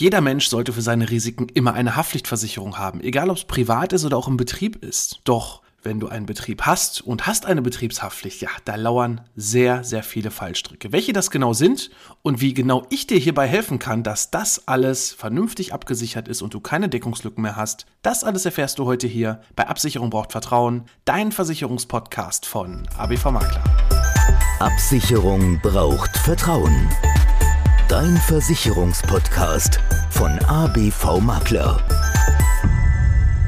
Jeder Mensch sollte für seine Risiken immer eine Haftpflichtversicherung haben, egal ob es privat ist oder auch im Betrieb ist. Doch wenn du einen Betrieb hast und hast eine Betriebshaftpflicht, ja, da lauern sehr, sehr viele Fallstricke. Welche das genau sind und wie genau ich dir hierbei helfen kann, dass das alles vernünftig abgesichert ist und du keine Deckungslücken mehr hast, das alles erfährst du heute hier bei Absicherung braucht Vertrauen, dein Versicherungspodcast von ABV Makler. Absicherung braucht Vertrauen. Dein Versicherungspodcast von ABV Makler.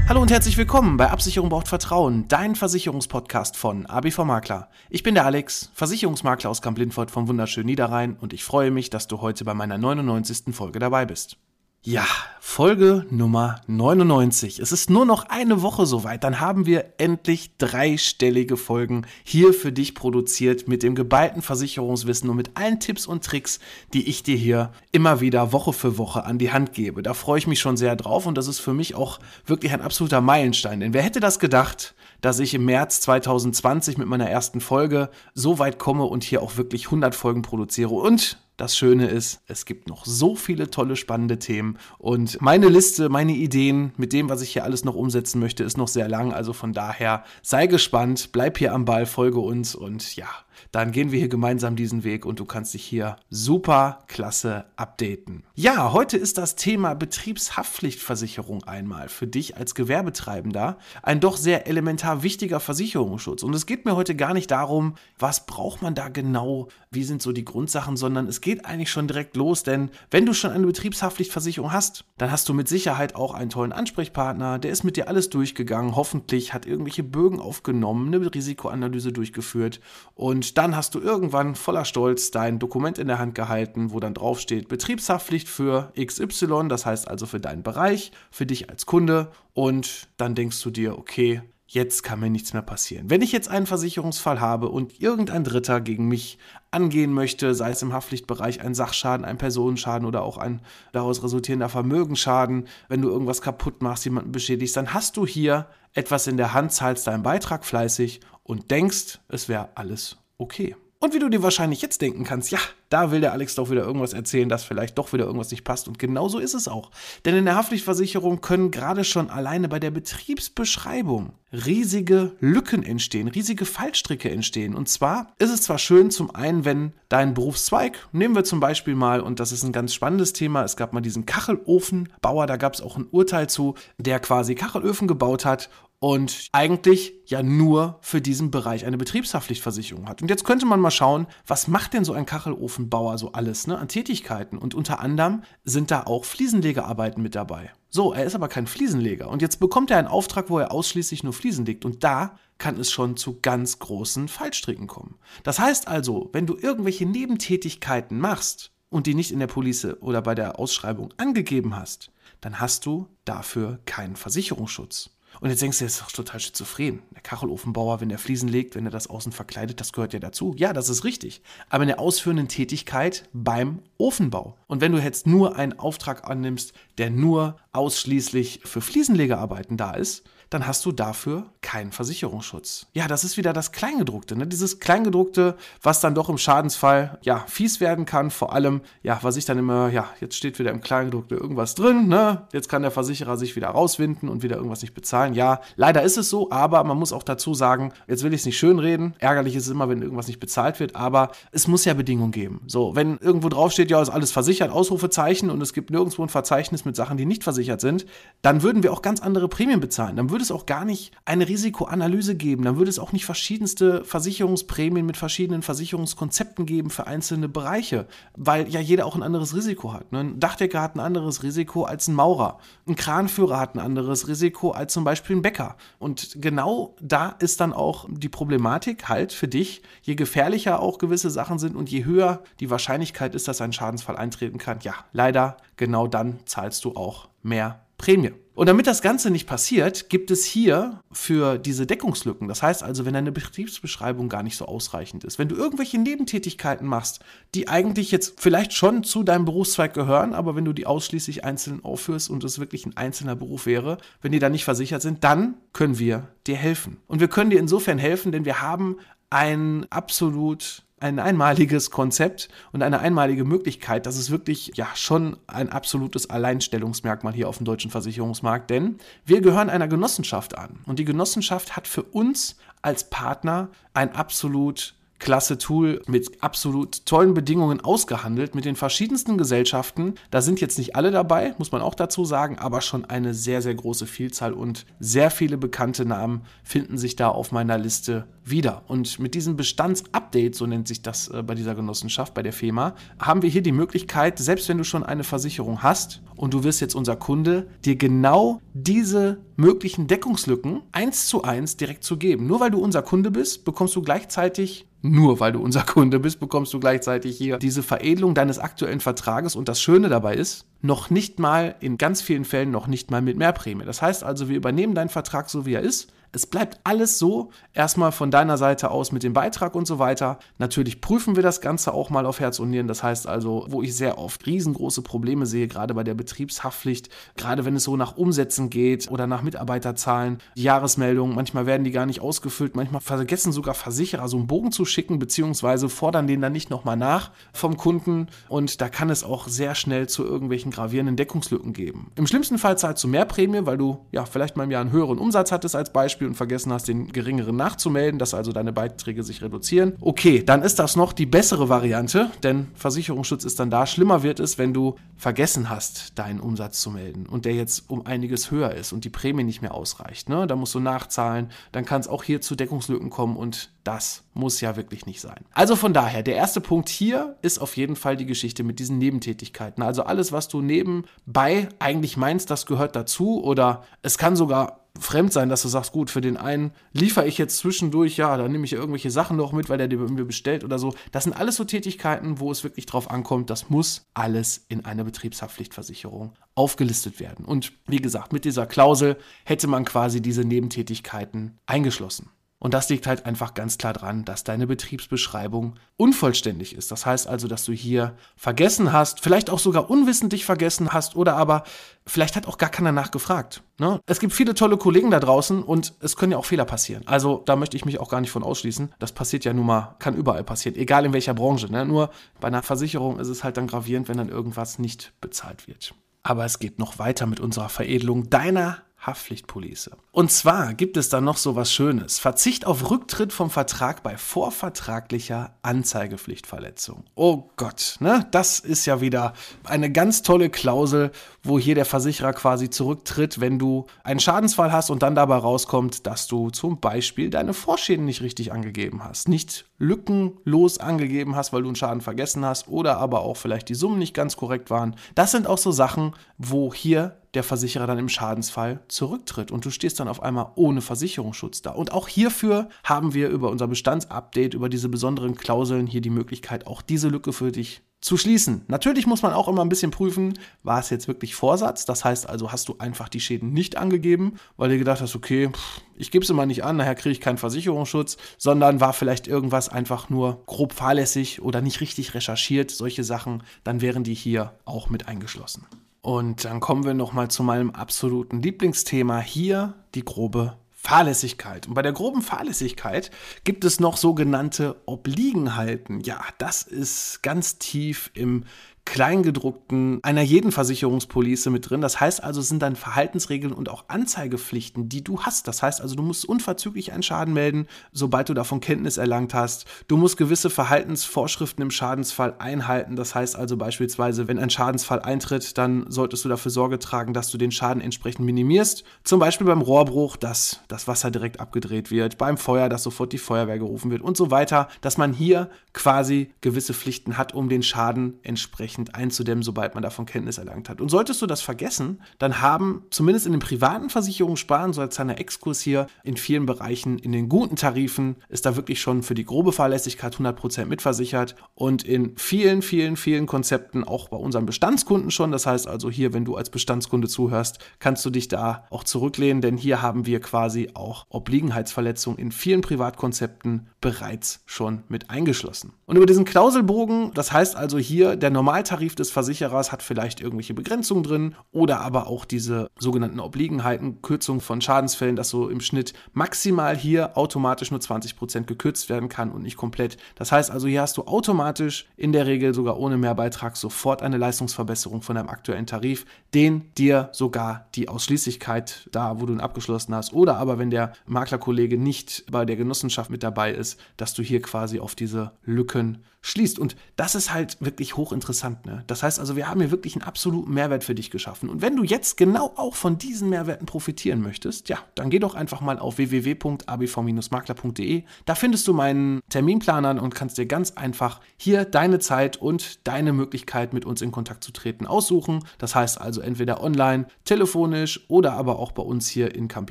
Hallo und herzlich willkommen bei Absicherung braucht Vertrauen, dein Versicherungspodcast von ABV Makler. Ich bin der Alex, Versicherungsmakler aus Kamp-Lindfort vom wunderschönen Niederrhein und ich freue mich, dass du heute bei meiner 99. Folge dabei bist. Ja, Folge Nummer 99. Es ist nur noch eine Woche soweit. Dann haben wir endlich dreistellige Folgen hier für dich produziert mit dem geballten Versicherungswissen und mit allen Tipps und Tricks, die ich dir hier immer wieder Woche für Woche an die Hand gebe. Da freue ich mich schon sehr drauf und das ist für mich auch wirklich ein absoluter Meilenstein. Denn wer hätte das gedacht, dass ich im März 2020 mit meiner ersten Folge so weit komme und hier auch wirklich 100 Folgen produziere und das Schöne ist, es gibt noch so viele tolle, spannende Themen und meine Liste, meine Ideen mit dem, was ich hier alles noch umsetzen möchte, ist noch sehr lang. Also von daher sei gespannt, bleib hier am Ball, folge uns und ja, dann gehen wir hier gemeinsam diesen Weg und du kannst dich hier super klasse updaten. Ja, heute ist das Thema Betriebshaftpflichtversicherung einmal für dich als Gewerbetreibender ein doch sehr elementar wichtiger Versicherungsschutz. Und es geht mir heute gar nicht darum, was braucht man da genau, wie sind so die Grundsachen, sondern es geht eigentlich schon direkt los, denn wenn du schon eine Betriebshaftpflichtversicherung hast, dann hast du mit Sicherheit auch einen tollen Ansprechpartner, der ist mit dir alles durchgegangen, hoffentlich hat irgendwelche Bögen aufgenommen, eine Risikoanalyse durchgeführt und dann hast du irgendwann voller Stolz dein Dokument in der Hand gehalten, wo dann drauf steht Betriebshaftpflicht für XY, das heißt also für deinen Bereich, für dich als Kunde und dann denkst du dir, okay, jetzt kann mir nichts mehr passieren. Wenn ich jetzt einen Versicherungsfall habe und irgendein Dritter gegen mich angehen möchte, sei es im Haftpflichtbereich ein Sachschaden, ein Personenschaden oder auch ein daraus resultierender Vermögensschaden, wenn du irgendwas kaputt machst, jemanden beschädigst, dann hast du hier etwas in der Hand, zahlst deinen Beitrag fleißig und denkst, es wäre alles okay. Und wie du dir wahrscheinlich jetzt denken kannst, ja, da will der Alex doch wieder irgendwas erzählen, dass vielleicht doch wieder irgendwas nicht passt. Und genau so ist es auch. Denn in der Haftpflichtversicherung können gerade schon alleine bei der Betriebsbeschreibung riesige Lücken entstehen, riesige Fallstricke entstehen. Und zwar ist es zwar schön, zum einen, wenn dein Berufszweig, nehmen wir zum Beispiel mal, und das ist ein ganz spannendes Thema, es gab mal diesen Kachelofenbauer, da gab es auch ein Urteil zu, der quasi Kachelöfen gebaut hat und eigentlich ja nur für diesen Bereich eine Betriebshaftpflichtversicherung hat. Und jetzt könnte man mal schauen, was macht denn so ein Kachelofenbauer so alles ne, an Tätigkeiten? Und unter anderem sind da auch Fliesenlegearbeiten mit dabei. So, er ist aber kein Fliesenleger. Und jetzt bekommt er einen Auftrag, wo er ausschließlich nur Fliesen legt. Und da kann es schon zu ganz großen Fallstricken kommen. Das heißt also, wenn du irgendwelche Nebentätigkeiten machst und die nicht in der Police oder bei der Ausschreibung angegeben hast, dann hast du dafür keinen Versicherungsschutz. Und jetzt denkst du, das ist doch total schizophren. Der Kachelofenbauer, wenn der Fliesen legt, wenn er das außen verkleidet, das gehört ja dazu. Ja, das ist richtig. Aber in der ausführenden Tätigkeit beim Ofenbau. Und wenn du jetzt nur einen Auftrag annimmst, der nur ausschließlich für Fliesenlegerarbeiten da ist, dann hast du dafür keinen Versicherungsschutz. Ja, das ist wieder das Kleingedruckte, ne? Dieses Kleingedruckte, was dann doch im Schadensfall, ja, fies werden kann. Vor allem, ja, was ich dann immer, ja, jetzt steht wieder im Kleingedruckte irgendwas drin, ne? Jetzt kann der Versicherer sich wieder rauswinden und wieder irgendwas nicht bezahlen. Ja, leider ist es so, aber man muss auch dazu sagen, jetzt will ich es nicht schönreden. Ärgerlich ist es immer, wenn irgendwas nicht bezahlt wird, aber es muss ja Bedingungen geben. So, wenn irgendwo draufsteht, ja, ist alles versichert, Ausrufezeichen und es gibt nirgendwo ein Verzeichnis mit Sachen, die nicht versichert sind, dann würden wir auch ganz andere Prämien bezahlen. Dann würde würde es auch gar nicht eine Risikoanalyse geben. Dann würde es auch nicht verschiedenste Versicherungsprämien mit verschiedenen Versicherungskonzepten geben für einzelne Bereiche, weil ja jeder auch ein anderes Risiko hat. Ne? Ein Dachdecker hat ein anderes Risiko als ein Maurer. Ein Kranführer hat ein anderes Risiko als zum Beispiel ein Bäcker. Und genau da ist dann auch die Problematik halt für dich, je gefährlicher auch gewisse Sachen sind und je höher die Wahrscheinlichkeit ist, dass ein Schadensfall eintreten kann, ja, leider genau dann zahlst du auch mehr Prämie. Und damit das Ganze nicht passiert, gibt es hier für diese Deckungslücken, das heißt also, wenn deine Betriebsbeschreibung gar nicht so ausreichend ist, wenn du irgendwelche Nebentätigkeiten machst, die eigentlich jetzt vielleicht schon zu deinem Berufszweig gehören, aber wenn du die ausschließlich einzeln aufführst und es wirklich ein einzelner Beruf wäre, wenn die dann nicht versichert sind, dann können wir dir helfen. Und wir können dir insofern helfen, denn wir haben ein absolut ein einmaliges Konzept und eine einmalige Möglichkeit. Das ist wirklich ja schon ein absolutes Alleinstellungsmerkmal hier auf dem deutschen Versicherungsmarkt, denn wir gehören einer Genossenschaft an und die Genossenschaft hat für uns als Partner ein absolut klasse Tool mit absolut tollen Bedingungen ausgehandelt mit den verschiedensten Gesellschaften. Da sind jetzt nicht alle dabei, muss man auch dazu sagen, aber schon eine sehr, sehr große Vielzahl und sehr viele bekannte Namen finden sich da auf meiner Liste wieder. Und mit diesem Bestandsupdate, so nennt sich das äh, bei dieser Genossenschaft, bei der FEMA, haben wir hier die Möglichkeit, selbst wenn du schon eine Versicherung hast und du wirst jetzt unser Kunde, dir genau diese möglichen Deckungslücken eins zu eins direkt zu geben. Nur weil du unser Kunde bist, bekommst du gleichzeitig nur weil du unser Kunde bist, bekommst du gleichzeitig hier diese Veredelung deines aktuellen Vertrages. Und das Schöne dabei ist, noch nicht mal, in ganz vielen Fällen noch nicht mal mit Mehrprämie. Das heißt also, wir übernehmen deinen Vertrag so, wie er ist es bleibt alles so, erstmal von deiner Seite aus mit dem Beitrag und so weiter. Natürlich prüfen wir das Ganze auch mal auf Herz und Nieren. Das heißt also, wo ich sehr oft riesengroße Probleme sehe, gerade bei der Betriebshaftpflicht, gerade wenn es so nach Umsätzen geht oder nach Mitarbeiterzahlen, Jahresmeldungen, manchmal werden die gar nicht ausgefüllt, manchmal vergessen sogar Versicherer so einen Bogen zu schicken, beziehungsweise fordern den dann nicht nochmal nach vom Kunden und da kann es auch sehr schnell zu irgendwelchen gravierenden Deckungslücken geben. Im schlimmsten Fall zahlst du mehr Prämie, weil du ja vielleicht mal im Jahr einen höheren Umsatz hattest als Beispiel Beispiel und vergessen hast, den geringeren nachzumelden, dass also deine Beiträge sich reduzieren. Okay, dann ist das noch die bessere Variante, denn Versicherungsschutz ist dann da. Schlimmer wird es, wenn du vergessen hast, deinen Umsatz zu melden und der jetzt um einiges höher ist und die Prämie nicht mehr ausreicht. Ne? Da musst du nachzahlen, dann kann es auch hier zu Deckungslücken kommen und das muss ja wirklich nicht sein. Also von daher, der erste Punkt hier ist auf jeden Fall die Geschichte mit diesen Nebentätigkeiten. Also alles, was du nebenbei eigentlich meinst, das gehört dazu oder es kann sogar fremd sein, dass du sagst, gut, für den einen liefere ich jetzt zwischendurch, ja, dann nehme ich irgendwelche Sachen noch mit, weil der dir bei mir bestellt oder so. Das sind alles so Tätigkeiten, wo es wirklich drauf ankommt, das muss alles in eine Betriebshaftpflichtversicherung aufgelistet werden. Und wie gesagt, mit dieser Klausel hätte man quasi diese Nebentätigkeiten eingeschlossen. Und das liegt halt einfach ganz klar dran, dass deine Betriebsbeschreibung unvollständig ist. Das heißt also, dass du hier vergessen hast, vielleicht auch sogar unwissentlich vergessen hast oder aber vielleicht hat auch gar keiner nachgefragt. Ne? Es gibt viele tolle Kollegen da draußen und es können ja auch Fehler passieren. Also da möchte ich mich auch gar nicht von ausschließen. Das passiert ja nun mal, kann überall passieren, egal in welcher Branche. Ne? Nur bei einer Versicherung ist es halt dann gravierend, wenn dann irgendwas nicht bezahlt wird. Aber es geht noch weiter mit unserer Veredelung deiner Haftpflichtpolice. Und zwar gibt es da noch so was Schönes. Verzicht auf Rücktritt vom Vertrag bei vorvertraglicher Anzeigepflichtverletzung. Oh Gott, ne? Das ist ja wieder eine ganz tolle Klausel, wo hier der Versicherer quasi zurücktritt, wenn du einen Schadensfall hast und dann dabei rauskommt, dass du zum Beispiel deine Vorschäden nicht richtig angegeben hast, nicht lückenlos angegeben hast, weil du einen Schaden vergessen hast oder aber auch vielleicht die Summen nicht ganz korrekt waren. Das sind auch so Sachen, wo hier der Versicherer dann im Schadensfall zurücktritt und du stehst dann auf einmal ohne Versicherungsschutz da. Und auch hierfür haben wir über unser Bestandsupdate, über diese besonderen Klauseln hier die Möglichkeit, auch diese Lücke für dich zu schließen. Natürlich muss man auch immer ein bisschen prüfen, war es jetzt wirklich Vorsatz? Das heißt also, hast du einfach die Schäden nicht angegeben, weil du gedacht hast, okay, ich gebe sie mal nicht an, nachher kriege ich keinen Versicherungsschutz, sondern war vielleicht irgendwas einfach nur grob fahrlässig oder nicht richtig recherchiert, solche Sachen, dann wären die hier auch mit eingeschlossen. Und dann kommen wir noch mal zu meinem absoluten Lieblingsthema hier, die grobe Fahrlässigkeit. Und bei der groben Fahrlässigkeit gibt es noch sogenannte Obliegenheiten. Ja, das ist ganz tief im Kleingedruckten einer jeden Versicherungspolice mit drin. Das heißt also, es sind dann Verhaltensregeln und auch Anzeigepflichten, die du hast. Das heißt also, du musst unverzüglich einen Schaden melden, sobald du davon Kenntnis erlangt hast. Du musst gewisse Verhaltensvorschriften im Schadensfall einhalten. Das heißt also beispielsweise, wenn ein Schadensfall eintritt, dann solltest du dafür Sorge tragen, dass du den Schaden entsprechend minimierst. Zum Beispiel beim Rohrbruch, dass das Wasser direkt abgedreht wird, beim Feuer, dass sofort die Feuerwehr gerufen wird und so weiter, dass man hier quasi gewisse Pflichten hat, um den Schaden entsprechend einzudämmen, sobald man davon Kenntnis erlangt hat. Und solltest du das vergessen, dann haben zumindest in den privaten Versicherungssparen, so als kleiner Exkurs hier, in vielen Bereichen, in den guten Tarifen, ist da wirklich schon für die grobe Fahrlässigkeit 100% mitversichert und in vielen, vielen, vielen Konzepten auch bei unseren Bestandskunden schon. Das heißt also hier, wenn du als Bestandskunde zuhörst, kannst du dich da auch zurücklehnen, denn hier haben wir quasi auch Obliegenheitsverletzungen in vielen Privatkonzepten bereits schon mit eingeschlossen. Und über diesen Klauselbogen, das heißt also hier, der Normaltarif des Versicherers hat vielleicht irgendwelche Begrenzungen drin oder aber auch diese sogenannten Obliegenheiten, Kürzung von Schadensfällen, dass so im Schnitt maximal hier automatisch nur 20% gekürzt werden kann und nicht komplett. Das heißt also, hier hast du automatisch in der Regel sogar ohne Mehrbeitrag sofort eine Leistungsverbesserung von deinem aktuellen Tarif, den dir sogar die Ausschließlichkeit da, wo du ihn abgeschlossen hast, oder aber wenn der Maklerkollege nicht bei der Genossenschaft mit dabei ist, dass du hier quasi auf diese Lücken schließt. Und das ist halt wirklich hochinteressant. Ne? Das heißt also, wir haben hier wirklich einen absoluten Mehrwert für dich geschaffen. Und wenn du jetzt genau auch von diesen Mehrwerten profitieren möchtest, ja, dann geh doch einfach mal auf www.abv-makler.de. Da findest du meinen Terminplaner und kannst dir ganz einfach hier deine Zeit und deine Möglichkeit, mit uns in Kontakt zu treten, aussuchen. Das heißt also entweder online, telefonisch oder aber auch bei uns hier in Kamp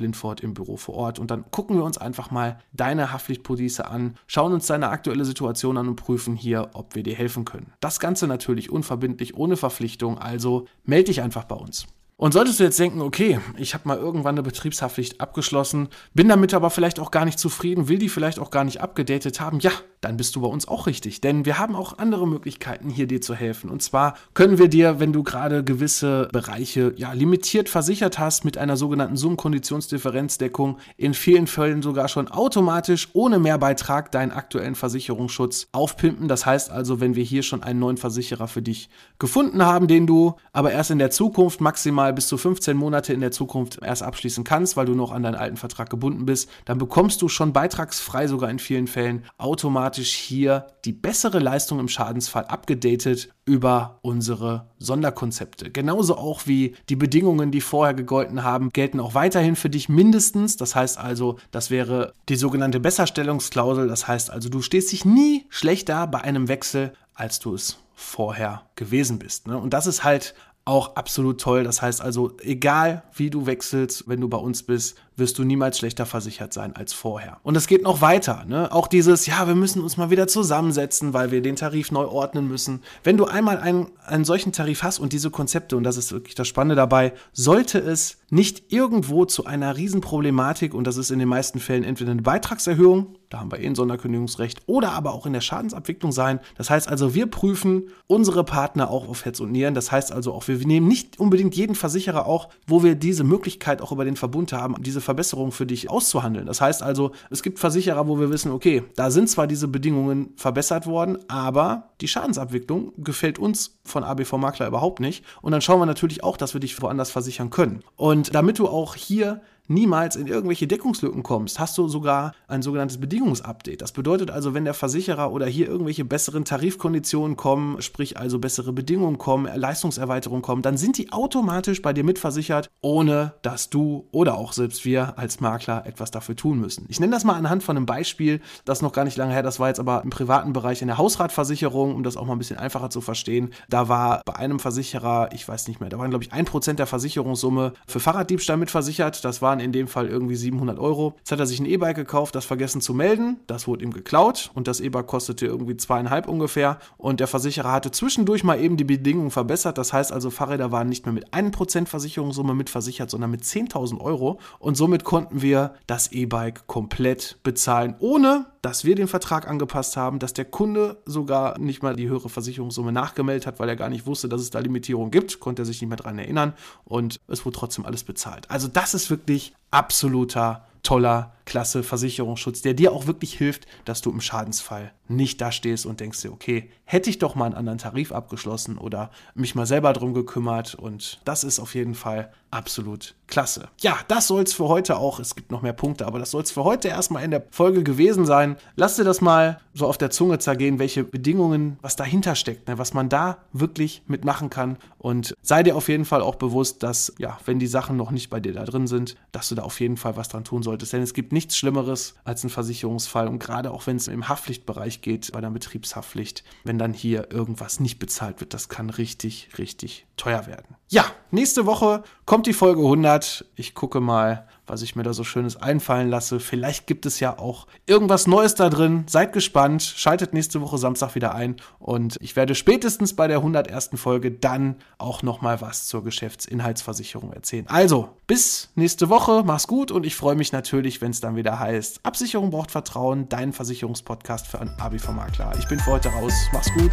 Lindfort im Büro vor Ort. Und dann gucken wir uns einfach mal deine Haftpflichtpolice an, schauen uns deine aktuelle Situation an und prüfen hier, ob wir dir helfen können. Das Ganze natürlich unverbindlich, ohne Verpflichtung, also melde dich einfach bei uns. Und solltest du jetzt denken, okay, ich habe mal irgendwann eine Betriebshaftpflicht abgeschlossen, bin damit aber vielleicht auch gar nicht zufrieden, will die vielleicht auch gar nicht abgedatet haben, ja, dann bist du bei uns auch richtig. Denn wir haben auch andere Möglichkeiten, hier dir zu helfen. Und zwar können wir dir, wenn du gerade gewisse Bereiche ja, limitiert versichert hast, mit einer sogenannten Summenkonditionsdifferenzdeckung in vielen Fällen sogar schon automatisch ohne Mehrbeitrag deinen aktuellen Versicherungsschutz aufpimpen. Das heißt also, wenn wir hier schon einen neuen Versicherer für dich gefunden haben, den du aber erst in der Zukunft maximal bis zu 15 Monate in der Zukunft erst abschließen kannst, weil du noch an deinen alten Vertrag gebunden bist, dann bekommst du schon beitragsfrei sogar in vielen Fällen automatisch automatisch hier die bessere Leistung im Schadensfall abgedatet über unsere Sonderkonzepte. Genauso auch wie die Bedingungen, die vorher gegolten haben, gelten auch weiterhin für dich mindestens. Das heißt also, das wäre die sogenannte Besserstellungsklausel. Das heißt also, du stehst dich nie schlechter bei einem Wechsel, als du es vorher gewesen bist. Ne? Und das ist halt auch absolut toll. Das heißt also, egal wie du wechselst, wenn du bei uns bist, wirst du niemals schlechter versichert sein als vorher. Und es geht noch weiter. Ne? Auch dieses, ja, wir müssen uns mal wieder zusammensetzen, weil wir den Tarif neu ordnen müssen. Wenn du einmal einen, einen solchen Tarif hast und diese Konzepte, und das ist wirklich das Spannende dabei, sollte es nicht irgendwo zu einer Riesenproblematik, und das ist in den meisten Fällen entweder eine Beitragserhöhung, da haben wir eh ein Sonderkündigungsrecht, oder aber auch in der Schadensabwicklung sein. Das heißt also, wir prüfen unsere Partner auch auf Herz und Nieren. Das heißt also auch, wir nehmen nicht unbedingt jeden Versicherer auch, wo wir diese Möglichkeit auch über den Verbund haben, diese Verbesserung für dich auszuhandeln. Das heißt also, es gibt Versicherer, wo wir wissen, okay, da sind zwar diese Bedingungen verbessert worden, aber die Schadensabwicklung gefällt uns von ABV Makler überhaupt nicht. Und dann schauen wir natürlich auch, dass wir dich woanders versichern können. Und damit du auch hier niemals in irgendwelche Deckungslücken kommst, hast du sogar ein sogenanntes Bedingungsupdate. Das bedeutet also, wenn der Versicherer oder hier irgendwelche besseren Tarifkonditionen kommen, sprich also bessere Bedingungen kommen, Leistungserweiterungen kommen, dann sind die automatisch bei dir mitversichert, ohne dass du oder auch selbst wir als Makler etwas dafür tun müssen. Ich nenne das mal anhand von einem Beispiel, das noch gar nicht lange her, das war jetzt aber im privaten Bereich in der Hausratversicherung, um das auch mal ein bisschen einfacher zu verstehen. Da war bei einem Versicherer, ich weiß nicht mehr, da waren glaube ich ein Prozent der Versicherungssumme für Fahrraddiebstahl mitversichert. Das waren in dem Fall irgendwie 700 Euro. Jetzt hat er sich ein E-Bike gekauft, das vergessen zu melden. Das wurde ihm geklaut und das E-Bike kostete irgendwie zweieinhalb ungefähr. Und der Versicherer hatte zwischendurch mal eben die Bedingungen verbessert. Das heißt also, Fahrräder waren nicht mehr mit 1% Versicherungssumme mitversichert, sondern mit 10.000 Euro. Und somit konnten wir das E-Bike komplett bezahlen, ohne dass wir den Vertrag angepasst haben, dass der Kunde sogar nicht mal die höhere Versicherungssumme nachgemeldet hat, weil er gar nicht wusste, dass es da Limitierung gibt, konnte er sich nicht mehr daran erinnern und es wurde trotzdem alles bezahlt. Also das ist wirklich absoluter toller, klasse Versicherungsschutz, der dir auch wirklich hilft, dass du im Schadensfall nicht da stehst und denkst dir, okay, hätte ich doch mal einen anderen Tarif abgeschlossen oder mich mal selber drum gekümmert und das ist auf jeden Fall absolut klasse. Ja, das soll es für heute auch. Es gibt noch mehr Punkte, aber das soll es für heute erstmal in der Folge gewesen sein. Lass dir das mal so auf der Zunge zergehen, welche Bedingungen, was dahinter steckt, ne, was man da wirklich mitmachen kann. Und sei dir auf jeden Fall auch bewusst, dass, ja, wenn die Sachen noch nicht bei dir da drin sind, dass du da auf jeden Fall was dran tun solltest. Denn es gibt nichts Schlimmeres als ein Versicherungsfall. Und gerade auch wenn es im Haftpflichtbereich geht, bei der Betriebshaftpflicht, wenn dann hier irgendwas nicht bezahlt wird, das kann richtig, richtig teuer werden. Ja, nächste Woche kommt die Folge 100. Ich gucke mal, was ich mir da so Schönes einfallen lasse. Vielleicht gibt es ja auch irgendwas Neues da drin. Seid gespannt. Schaltet nächste Woche Samstag wieder ein. Und ich werde spätestens bei der 101. Folge dann auch nochmal was zur Geschäftsinhaltsversicherung erzählen. Also, bis nächste Woche. Mach's gut und ich freue mich natürlich, wenn es dann wieder heißt, Absicherung braucht Vertrauen, dein Versicherungspodcast für einen Abi-Makler. Ich bin für heute raus. Mach's gut.